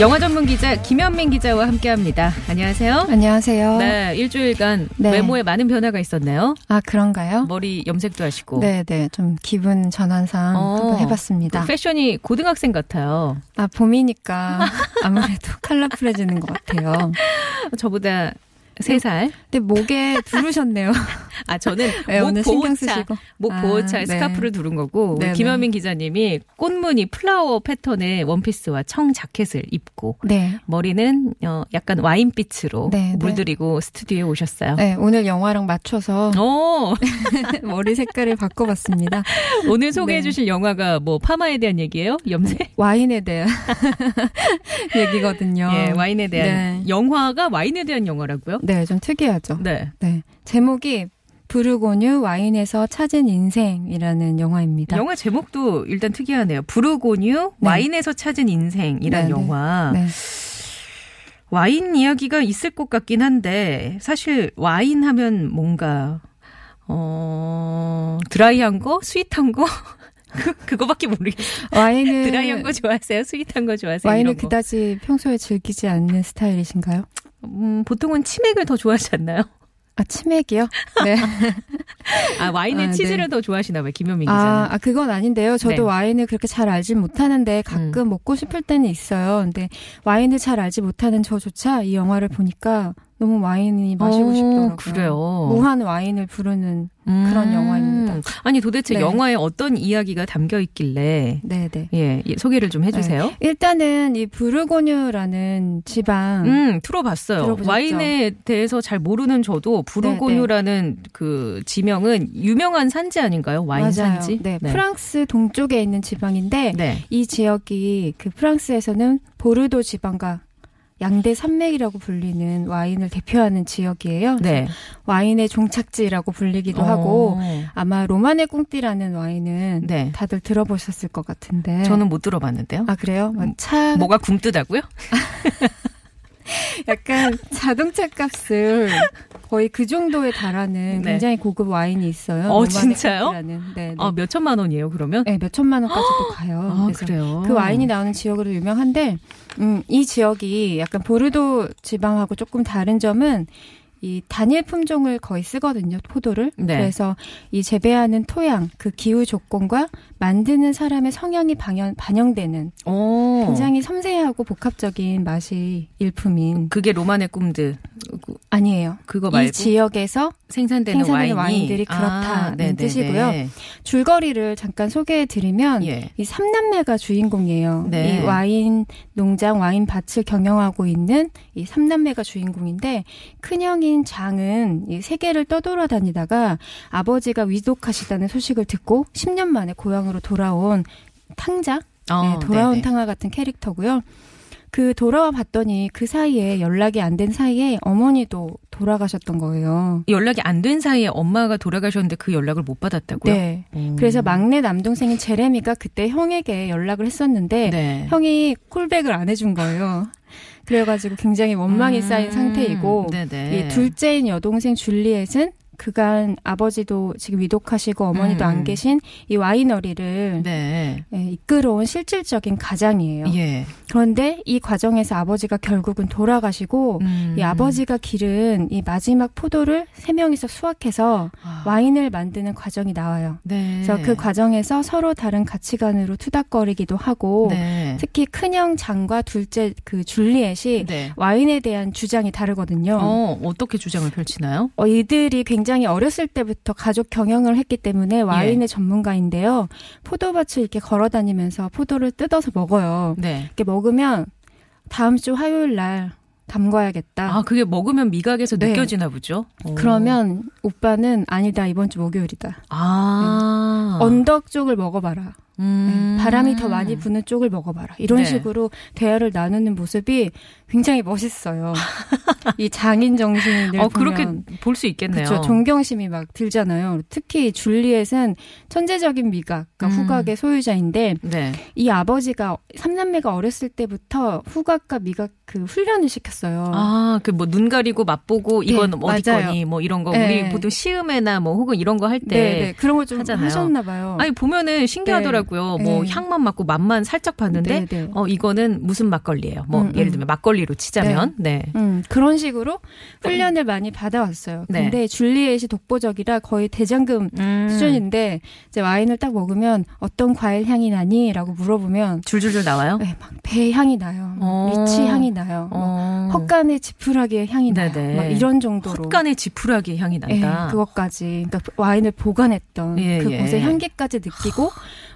영화 전문 기자 김현민 기자와 함께합니다. 안녕하세요. 안녕하세요. 네, 일주일간 네. 외모에 많은 변화가 있었네요. 아, 그런가요? 머리 염색도 하시고. 네 네. 좀 기분 전환상 어. 한번 해봤습니다. 그 패션이 고등학생 같아요. 아, 봄이니까 아무래도 컬러풀해지는 것 같아요. 저보다 세 살. 근데 목에 두르셨네요. 아 저는 네, 목 보호차. 목 아, 보호차에 네. 스카프를 두른 거고 우리 네네. 김현민 기자님이 꽃무늬 플라워 패턴의 원피스와 청 자켓을 입고 네. 머리는 어, 약간 와인빛으로 네, 네. 물들이고 스튜디오에 오셨어요. 네, 오늘 영화랑 맞춰서 오, 머리 색깔을 바꿔봤습니다. 오늘 소개해 네. 주실 영화가 뭐 파마에 대한 얘기예요? 염색? 와인에 대한 얘기거든요. 예, 와인에 대한 네. 영화가 와인에 대한 영화라고요? 네, 좀 특이하죠. 네. 네. 제목이 부르고뉴 와인에서 찾은 인생이라는 영화입니다. 영화 제목도 일단 특이하네요. 부르고뉴 네. 와인에서 찾은 인생이란 네, 네. 영화. 네. 와인 이야기가 있을 것 같긴 한데 사실 와인 하면 뭔가 어 드라이한 거, sweet한 거 그 그거밖에 모르겠어요. 와인을 드라이한 거 좋아하세요? sweet한 거 좋아하세요? 와인을. 그다지 평소에 즐기지 않는 스타일이신가요? 음, 보통은 치맥을 더 좋아하지 않나요? 아 치맥이요? 네. 아 와인에 아, 네. 치즈를 더 좋아하시나 봐요. 김현민 기자는. 아, 아 그건 아닌데요. 저도 네. 음. 와인을 그렇게 잘 알지 못하는데 가끔 먹고 싶을 때는 있어요. 근데 와인을 잘 알지 못하는 저조차 이 영화를 보니까 너무 와인이 마시고 어, 싶더라고요. 그래요. 무한 와인을 부르는 그런 영화입니다. 아니 도대체 네. 영화에 어떤 이야기가 담겨 있길래 네네. 예, 예, 소개를 좀 해주세요. 일단은 이 부르고뉴라는 지방 음, 들어봤어요. 들어보셨죠? 와인에 대해서 잘 모르는 저도 부르고뉴라는 그 지명은 유명한 산지 아닌가요? 와인 맞아요. 산지? 네, 프랑스 동쪽에 있는 지방인데 네. 이 지역이 그 프랑스에서는 보르도 지방과 양대 산맥이라고 불리는 와인을 대표하는 지역이에요. 네. 와인의 종착지라고 불리기도 어. 하고 아마 로마네 꽁띠라는 와인은 네. 다들 들어보셨을 것 같은데. 저는 못 들어봤는데요. 아 그래요? 뭐차 뭐가 굼뜨다고요? 약간 자동차 값을 거의 그 정도에 달하는 네. 굉장히 고급 와인이 있어요. 어, 진짜요? 네, 네. 아, 몇 천만 원이에요, 그러면? 네, 몇 천만 원까지도 가요. 아, 그래요. 그 와인이 나오는 지역으로 유명한데, 음, 이 지역이 약간 보르도 지방하고 조금 다른 점은 이 단일 품종을 거의 쓰거든요, 포도를. 네. 그래서 이 재배하는 토양, 그 기후 조건과 만드는 사람의 성향이 반영, 반영되는 오. 굉장히 섬세하고 복합적인 맛이 일품인 그게 로마네 꿈드. 아니에요. 그거 말고 이 지역에서 생산되는, 생산되는 와인이 와인들이 그렇다는 네네네. 뜻이고요. 줄거리를 잠깐 소개해 드리면 예. 이 삼남매가 주인공이에요. 네. 이 와인 농장, 와인 밭을 경영하고 있는 이 삼남매가 주인공인데 큰형인 장은 이 세계를 떠돌아다니다가 아버지가 위독하시다는 소식을 듣고 10년 만에 고향으로 돌아온 탕자, 어, 네, 돌아온 네네. 탕화 같은 캐릭터고요. 그 돌아와 봤더니 그 사이에 연락이 안 된 사이에 어머니도 돌아가셨던 거예요. 연락이 안 된 사이에 엄마가 돌아가셨는데 그 연락을 못 받았다고요? 네. 음. 그래서 막내 남동생인 제레미가 그때 형에게 연락을 했었는데 네. 형이 콜백을 안 해준 거예요. 그래가지고 굉장히 원망이 음, 쌓인 상태이고 네네. 이 둘째인 여동생 줄리엣은 그간 아버지도 지금 위독하시고 어머니도 음. 안 계신 이 와이너리를 네. 예, 이끌어온 실질적인 가장이에요. 예. 그런데 이 과정에서 아버지가 결국은 돌아가시고 음. 이 아버지가 기른 이 마지막 포도를 세 명이서 수확해서 아. 와인을 만드는 과정이 나와요. 네. 그래서 그 과정에서 서로 다른 가치관으로 투닥거리기도 하고 네. 특히 큰형 장과 둘째 그 줄리엣이 네. 와인에 대한 주장이 다르거든요. 어, 어떻게 주장을 펼치나요? 어, 이들이 굉장히 어렸을 때부터 가족 경영을 했기 때문에 와인의 전문가인데요. 포도밭을 이렇게 걸어 다니면서 포도를 뜯어서 먹어요. 네. 이렇게 먹으면 다음 주 화요일 날 담궈야겠다. 아, 그게 먹으면 미각에서 네. 느껴지나 보죠? 오. 그러면 오빠는 아니다 이번 주 목요일이다. 아. 언덕 쪽을 먹어봐라. 음. 네, 바람이 더 많이 부는 쪽을 먹어봐라. 이런 네. 식으로 대화를 나누는 모습이 굉장히 멋있어요. 이 장인 정신을 어, 그렇게 볼 수 있겠네요. 그렇죠. 존경심이 막 들잖아요. 특히 줄리엣은 천재적인 미각, 그러니까 음. 후각의 소유자인데 네. 이 아버지가 삼남매가 어렸을 때부터 후각과 미각 그 훈련을 시켰어요. 아, 그 뭐 눈 가리고 맛보고 네, 이건 어디 맞아요. 거니 뭐 이런 거 네. 우리 보통 시음회나 뭐 혹은 이런 거 할때 네, 네. 그런 걸 좀 하잖아요. 하셨나 봐요. 아니 보면은 신기하더라고요. 뭐 네. 향만 맡고 맛만 살짝 봤는데 네, 네. 어 이거는 무슨 막걸리예요. 뭐 음, 예를 음. 들면 막걸리로 치자면 네. 음, 그런 식으로 훈련을 많이 받아왔어요. 네. 근데 줄리엣이 독보적이라 거의 대장금 음. 수준인데 이제 와인을 딱 먹으면 어떤 과일 향이 나니?라고 물어보면 줄줄줄 나와요. 네, 막배 향이 나요. 어. 리치 향이 나요. 뭐 어. 헛간의 지푸라기의 향이 나요. 네네. 막 이런 정도로. 헛간의 지푸라기 향이 예, 난다. 그것까지. 그러니까 와인을 보관했던 예, 그곳의 예. 향기까지 느끼고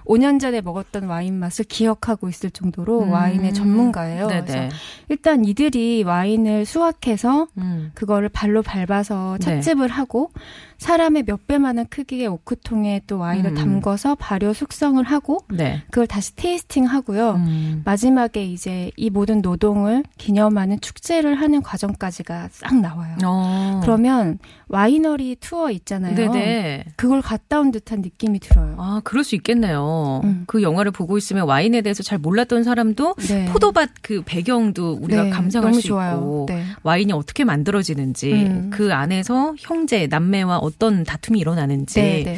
5년 전에 먹었던 와인 맛을 기억하고 있을 정도로 음. 와인의 전문가예요. 그래서. 일단 이들이 와인을 수확해서 음. 그거를 발로 밟아서 네. 찻집을 하고 사람의 몇 배만한 크기의 오크통에 또 와인을 음. 담궈서 발효 숙성을 하고 네. 그걸 다시 테이스팅 하고요. 음. 마지막에 이제 이 모든 노동을 기념하는 축제를 하는 과정까지가 싹 나와요. 어. 그러면 와이너리 투어 있잖아요. 네네. 그걸 갔다 온 듯한 느낌이 들어요. 아, 그럴 수 있겠네요. 음. 그 영화를 보고 있으면 와인에 대해서 잘 몰랐던 사람도 네. 포도밭 그 배경도 우리가 네, 감상할 수 좋아요. 있고 네. 와인이 어떻게 만들어지는지 음. 그 안에서 형제 남매와 어떤 다툼이 일어나는지 네, 네.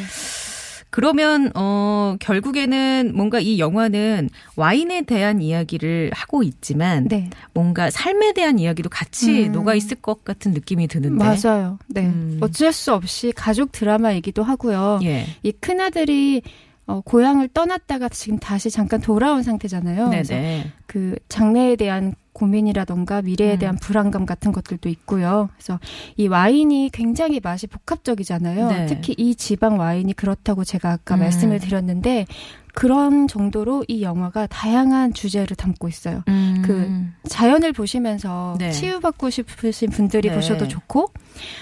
그러면 어 결국에는 뭔가 이 영화는 와인에 대한 이야기를 하고 있지만 네. 뭔가 삶에 대한 이야기도 같이 음. 녹아 있을 것 같은 느낌이 드는데 맞아요. 네. 음. 어쩔 수 없이 가족 드라마이기도 하고요. 예. 이 큰아들이 어, 고향을 떠났다가 지금 다시 잠깐 돌아온 상태잖아요. 그래서 네네. 그 장래에 대한 고민이라던가 미래에 음. 대한 불안감 같은 것들도 있고요. 그래서 이 와인이 굉장히 맛이 복합적이잖아요. 네. 특히 이 지방 와인이 그렇다고 제가 아까 음. 말씀을 드렸는데 그런 정도로 이 영화가 다양한 주제를 담고 있어요. 음. 그 자연을 보시면서 네. 치유받고 싶으신 분들이 네. 보셔도 좋고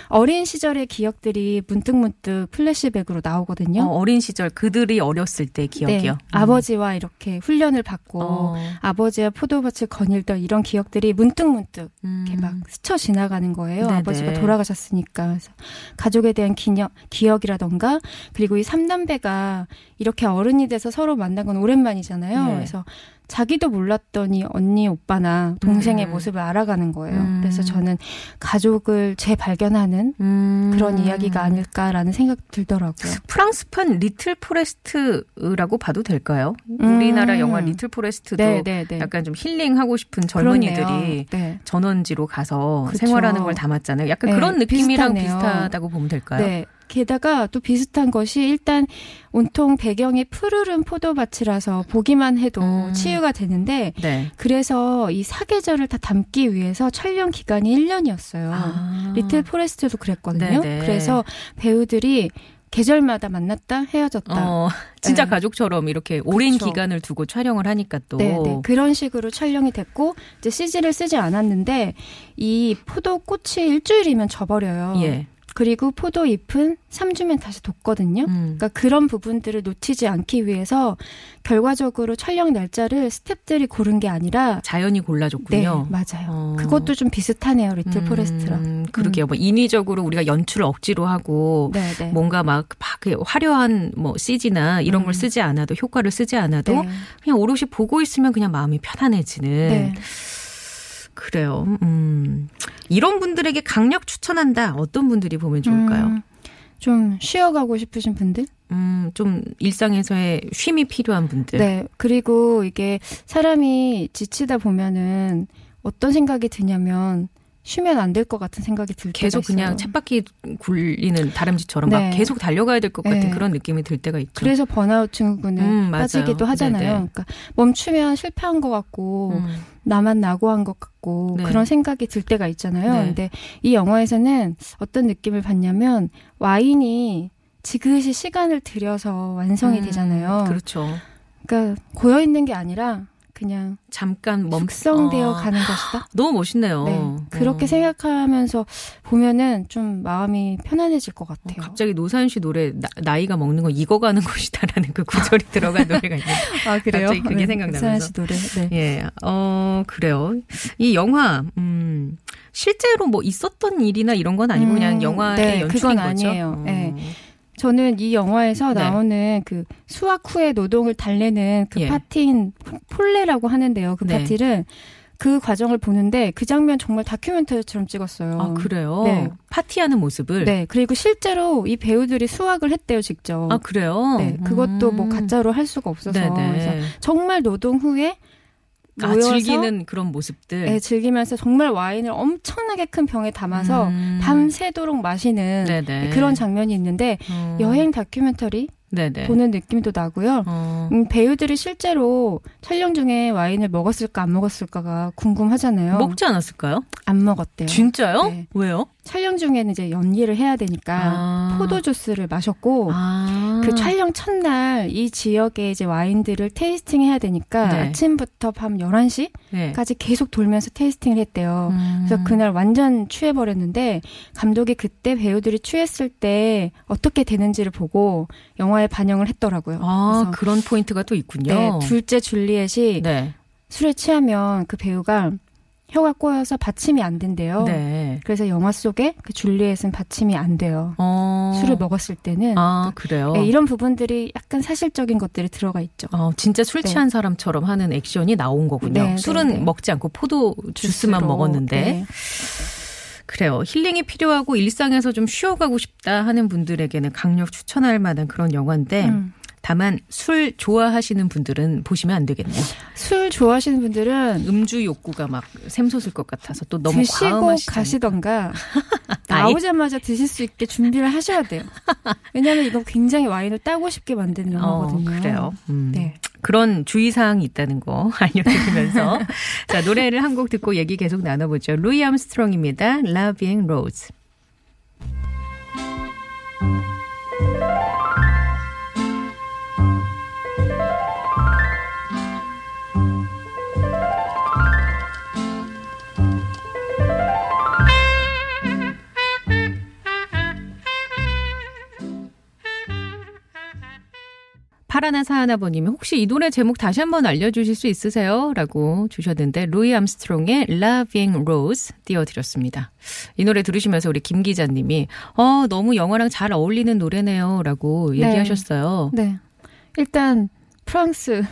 어린 시절의 기억들이 문득문득 플래시백으로 나오거든요. 어, 어린 시절 그들이 어렸을 때 기억이요. 네. 음. 아버지와 이렇게 훈련을 받고 어. 아버지와 포도밭을 거닐던 이런 기억들이 문득문득 음. 이렇게 막 스쳐 지나가는 거예요. 네네. 아버지가 돌아가셨으니까. 그래서 가족에 대한 기념, 기억이라던가 그리고 이 삼남매가 이렇게 어른이 돼서 서로 만난 건 오랜만이잖아요. 네. 그래서 자기도 몰랐던 언니, 오빠나 동생의 음. 모습을 알아가는 거예요. 음. 그래서 저는 가족을 재발견하는 음. 그런 이야기가 아닐까라는 생각 들더라고요. 프랑스판 리틀 포레스트라고 봐도 될까요? 음. 우리나라 영화 리틀 포레스트도 네, 네, 네. 약간 좀 힐링하고 싶은 젊은이들이. 네. 전원지로 가서 그쵸. 생활하는 걸 담았잖아요. 약간 네, 그런 느낌이랑 비슷하네요. 비슷하다고 보면 될까요? 네. 게다가 또 비슷한 것이 일단 온통 배경이 푸르른 포도밭이라서 보기만 해도 음. 치유가 되는데 네. 그래서 이 사계절을 다 담기 위해서 촬영 기간이 1년이었어요. 아. 리틀 포레스트도 그랬거든요. 네네. 그래서 배우들이 계절마다 만났다 헤어졌다. 어, 진짜 네. 가족처럼 이렇게 오랜 그쵸. 기간을 두고 촬영을 하니까 또 네, 네. 그런 식으로 촬영이 됐고 이제 CG를 쓰지 않았는데 이 포도 꽃이 일주일이면 져버려요. 예. 그리고 포도 잎은 3주면 다시 돋거든요. 음. 그러니까 그런 부분들을 놓치지 않기 위해서 결과적으로 촬영 날짜를 스탭들이 고른 게 아니라 자연이 네, 골라줬군요. 맞아요. 어. 그것도 좀 비슷하네요. 리틀 음, 포레스트랑. 그러게요. 뭐 인위적으로 우리가 연출을 억지로 하고 네, 네. 뭔가 막, 막 그 화려한 뭐 CG나 이런 음. 걸 쓰지 않아도 효과를 쓰지 않아도 네. 그냥 오롯이 보고 있으면 그냥 마음이 편안해지는 네. 그래요. 음. 이런 분들에게 강력 추천한다. 어떤 분들이 보면 좋을까요? 음, 좀 쉬어가고 싶으신 분들? 음, 좀 일상에서의 쉼이 필요한 분들. 네. 그리고 이게 사람이 지치다 보면은 어떤 생각이 드냐면 쉬면 안 될 것 같은 생각이 들 때가 계속 있어요. 그냥 쳇바퀴 굴리는 다람쥐처럼 네. 막 계속 달려가야 될 것 같은 네. 그런 느낌이 들 때가 있죠. 그래서 번아웃 증후군에 음. 빠지기도 하잖아요. 네네. 그러니까 멈추면 실패한 것 같고 음. 나만 낙오한 것 같고 네. 그런 생각이 들 때가 있잖아요. 네. 근데 이 영화에서는 어떤 느낌을 받냐면 와인이 지그시 시간을 들여서 완성이 음, 되잖아요. 그렇죠. 그러니까 고여 있는 게 아니라 그냥 잠깐 멈 숙성되어 어, 가는 것이다. 너무 멋있네요. 네, 그렇게 어. 생각하면서 보면은 좀 마음이 편안해질 것 어, 같아요. 갑자기 노사연 씨 노래 나, 이가 먹는 거 익어가는 것이다라는 그 구절이 들어간 노래가 있는데 아 갑자기 그게 생각나면서. 사연 씨 노래. 네. 예, 어, 그래요. 이 영화, 음, 실제로 뭐 있었던 일이나 이런 건 아니고 음, 그냥 영화의 네, 연출인 그건 거죠. 아니에요. 어. 네. 저는 이 영화에서 네. 나오는 그 수학 후에 노동을 달래는 그 예. 파티인 폴레라고 하는데요. 그 네. 파티를 그 과정을 보는데 그 장면 정말 다큐멘터리처럼 찍었어요. 아, 그래요? 네. 파티하는 모습을? 네. 그리고 실제로 이 배우들이 수학을 했대요, 직접. 아, 그래요? 네. 그것도 뭐 음. 가짜로 할 수가 없어서. 네네. 그래서 정말 노동 후에 아, 즐기는 그런 모습들. 네, 즐기면서 정말 와인을 엄청나게 큰 병에 담아서 음. 밤새도록 마시는 네네. 그런 장면이 있는데 어. 여행 다큐멘터리 네네. 보는 느낌도 나고요. 어. 음, 배우들이 실제로 촬영 중에 와인을 먹었을까 안 먹었을까가 궁금하잖아요. 먹지 않았을까요? 안 먹었대요. 진짜요? 네. 왜요? 촬영 중에는 이제 연기를 해야 되니까 아. 포도 주스를 마셨고 아. 그 촬영 첫날 이 지역의 이제 와인들을 테이스팅 해야 되니까 네. 아침부터 밤 11시까지 네. 계속 돌면서 테이스팅을 했대요. 음. 그래서 그날 완전 취해 버렸는데 감독이 그때 배우들이 취했을 때 어떻게 되는지를 보고 영화에 반영을 했더라고요. 아, 그런 포인트가 또 있군요. 네, 둘째 줄리엣이 네. 술에 취하면 그 배우가 혀가 꼬여서 받침이 안 된대요. 네. 그래서 영화 속에 그 줄리엣은 받침이 안 돼요. 어. 술을 먹었을 때는 아, 그래요? 네, 이런 부분들이 약간 사실적인 것들이 들어가 있죠. 어, 진짜 술 네. 취한 사람처럼 하는 액션이 나온 거군요. 네, 술은 네, 네. 먹지 않고 포도 주스만 주스로. 먹었는데. 네. 그래요. 힐링이 필요하고 일상에서 좀 쉬어가고 싶다 하는 분들에게는 강력 추천할 만한 그런 영화인데 음. 다만 술 좋아하시는 분들은 보시면 안 되겠네요. 술 좋아하시는 분들은 음주 욕구가 막 샘솟을 것 같아서 또 너무 드시고. 가시던가? 나오자마자 드실 수 있게 준비를 하셔야 돼요. 왜냐하면 이거 굉장히 와인을 따고 싶게 만드는 영화거든요. 어, 그래요. 음. 네. 그런 주의사항이 있다는 거 알려드리면서 자 노래를 한 곡 듣고 얘기 계속 나눠보죠. 루이 암스트롱입니다. Loving Rose. 파라나 사하나버님이 혹시 이 노래 제목 다시 한번 알려주실 수 있으세요? 라고 주셨는데 루이 암스트롱의 La Vie en Rose 띄워드렸습니다. 이 노래 들으시면서 우리 김 기자님이 어 너무 영화랑 잘 어울리는 노래네요 라고 네. 얘기하셨어요. 네. 일단 프랑스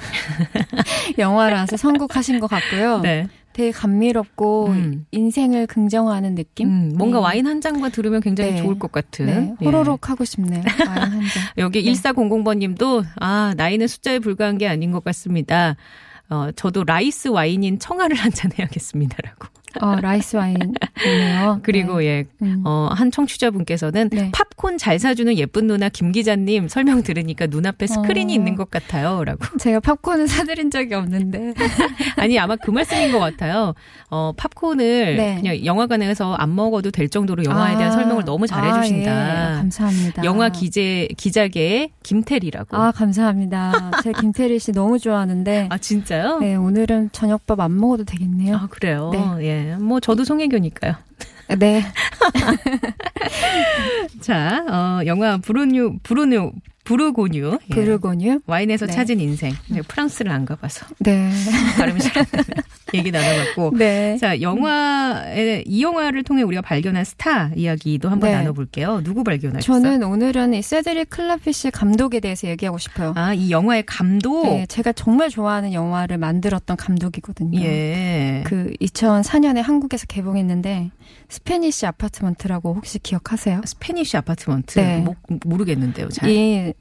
영화라서 선곡하신 것 같고요. 네. 되게 감미롭고 음. 인생을 긍정하는 느낌. 음, 뭔가 네. 와인 한 잔과 들으면 굉장히 네. 좋을 것 같은. 네, 예. 호로록 하고 싶네요. 와인 한 잔. 여기 네. 1400번님도 아 나이는 숫자에 불과한 게 아닌 것 같습니다. 어 저도 라이스 와인인 청하를 한 잔 해야겠습니다라고. 어, 라이스 와인이네요. 그리고 네. 예, 음. 어, 한 청취자분께서는 네. 팝콘 잘 사주는 예쁜 누나 김 기자님 설명 들으니까 눈앞에 스크린이 어. 있는 것 같아요. 라고. 제가 팝콘을 사드린 적이 없는데. 아니, 아마 그 말씀인 것 같아요. 어, 팝콘을 네. 그냥 영화관에서 안 먹어도 될 정도로 영화에 대한 아. 설명을 너무 잘해주신다. 아, 예. 감사합니다. 영화 기재, 기자계의 김태리라고. 아, 감사합니다. 제가 김태리 씨 너무 좋아하는데. 아, 진짜요? 네, 오늘은 저녁밥 안 먹어도 되겠네요. 아, 그래요? 네. 예. 뭐, 저도 송혜교니까요. 네. 자, 어, 영화 브루뉴, 브루뉴, 예. 부르고뉴. 와인에서 네. 찾은 인생. 네, 프랑스를 안 가봐서. 네. 발음이 잘. 얘기 나눠봤고. 네. 자, 영화에, 이 영화를 통해 우리가 발견한 스타 이야기도 한번 네. 나눠볼게요. 누구 발견하셨어요? 저는 오늘은 이 세드릭 클라피시 감독에 대해서 얘기하고 싶어요. 아, 이 영화의 감독? 네, 제가 정말 좋아하는 영화를 만들었던 감독이거든요. 예. 그 2004년에 한국에서 개봉했는데 스페니시 아파트먼트라고 혹시 기억하세요? 스페니쉬 아파트먼트. 네. 모, 모르겠는데요, 잘. 이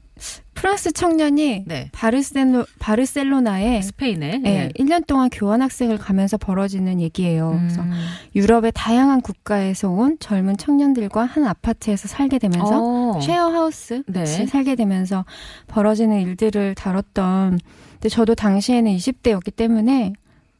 프랑스 청년이 네. 바르셀로, 바르셀로나에 스페인에. 네, 1년 동안 교환 학생을 가면서 벌어지는 얘기예요. 그래서 음. 유럽의 다양한 국가에서 온 젊은 청년들과 한 아파트에서 살게 되면서 어. 쉐어하우스 네. 살게 되면서 벌어지는 일들을 다뤘던 근데 저도 당시에는 20대였기 때문에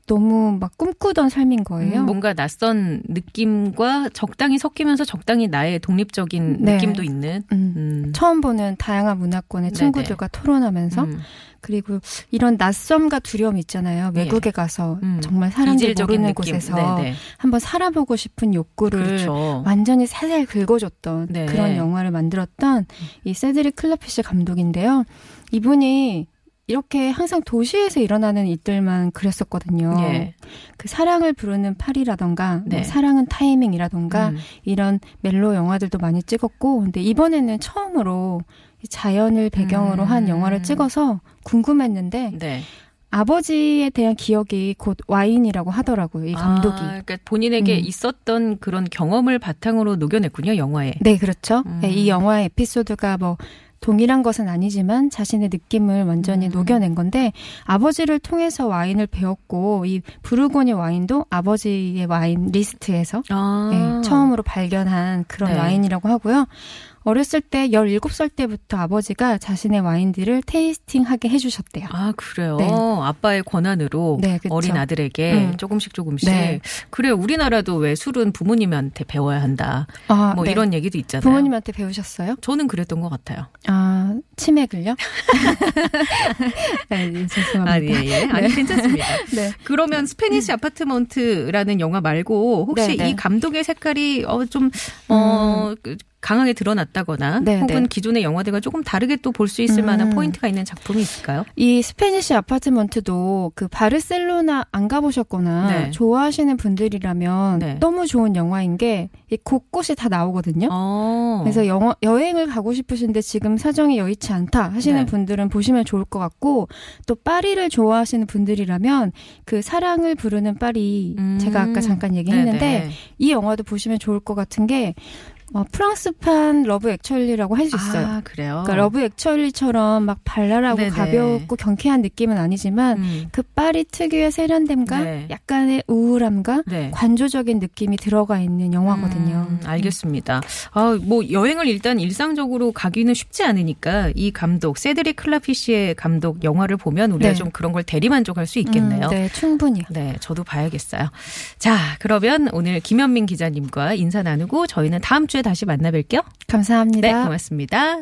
너무 막 꿈꾸던 삶인 거예요. 음, 뭔가 낯선 느낌과 적당히 섞이면서 적당히 나의 독립적인 네. 느낌도 있는. 음. 음. 처음 보는 다양한 문화권의 네네. 친구들과 토론하면서 음. 그리고 이런 낯섦과 두려움 있잖아요. 예. 외국에 가서 음. 정말 사람들 모르는 느낌. 곳에서 네네. 한번 살아보고 싶은 욕구를 그렇죠. 완전히 살살 긁어줬던 네. 그런 영화를 만들었던 이 세드릭 클라피시 감독인데요. 이분이 이렇게 항상 도시에서 일어나는 일들만 그렸었거든요. 예. 그 사랑을 부르는 파리라던가 네. 뭐 사랑은 타이밍이라던가 음. 이런 멜로 영화들도 많이 찍었고 근데 이번에는 처음으로 이 자연을 배경으로 한 음. 영화를 찍어서 궁금했는데 네. 아버지에 대한 기억이 곧 와인이라고 하더라고요. 이 감독이. 아, 그러니까 본인에게 음. 있었던 그런 경험을 바탕으로 녹여냈군요, 영화에. 네, 그렇죠. 음. 네, 이 영화의 에피소드가 뭐 동일한 것은 아니지만 자신의 느낌을 완전히 음. 녹여낸 건데 아버지를 통해서 와인을 배웠고 이 부르고뉴 와인도 아버지의 와인 리스트에서 아. 네, 처음으로 발견한 그런 네. 와인이라고 하고요. 어렸을 때 17살 때부터 아버지가 자신의 와인들을 tasting하게 해주셨대요. 아, 그래요. 네. 아빠의 권한으로 네. 어린 아들에게 음. 조금씩 조금씩. 네. 그래요. 우리나라도 왜 술은 부모님한테 배워야 한다. 아, 뭐 네. 이런 얘기도 있잖아요. 부모님한테 배우셨어요? 저는 그랬던 것 같아요. 아, 치맥을요? 네, 네, 죄송합니다. 아, 예, 예. 아니, 괜찮습니다. 네. 그러면 스페니시 아파트먼트라는 영화 말고 혹시 네, 네. 이 감독의 색깔이 어, 좀, 어, 그, 강하게 드러났다거나 네, 혹은 네. 기존의 영화들과 조금 다르게 또 볼 수 있을 만한 음. 포인트가 있는 작품이 있을까요? 이 스페니시 아파트먼트도 그 바르셀로나 안 가보셨거나 네. 좋아하시는 분들이라면 네. 너무 좋은 영화인 게 이 곳곳이 다 나오거든요. 어. 그래서 영어, 여행을 가고 싶으신데 지금 사정이 여의치 않다 하시는 네. 분들은 보시면 좋을 것 같고 또 파리를 좋아하시는 분들이라면 그 사랑을 부르는 파리 음. 제가 아까 잠깐 얘기했는데. 이 영화도 보시면 좋을 것 같은 게 어, 프랑스판 러브 액츄얼리라고 할 수 있어요. 아, 그래요? 그러니까 러브 액츄얼리처럼 막 발랄하고 네네. 가볍고 경쾌한 느낌은 아니지만 음. 그 파리 특유의 세련됨과 네. 약간의 우울함과 네. 관조적인 느낌이 들어가 있는 영화거든요. 음, 알겠습니다. 아, 뭐 여행을 일단 일상적으로 가기는 쉽지 않으니까 이 감독 세드릭 클라피시의 감독 영화를 보면 우리가 네. 좀 그런 걸 대리만족할 수 있겠네요. 음, 네, 충분히요. 네, 저도 봐야겠어요. 자, 그러면 오늘 김현민 기자님과 인사 나누고 저희는 다음 주에 다시 만나뵐게요. 감사합니다. 네, 고맙습니다.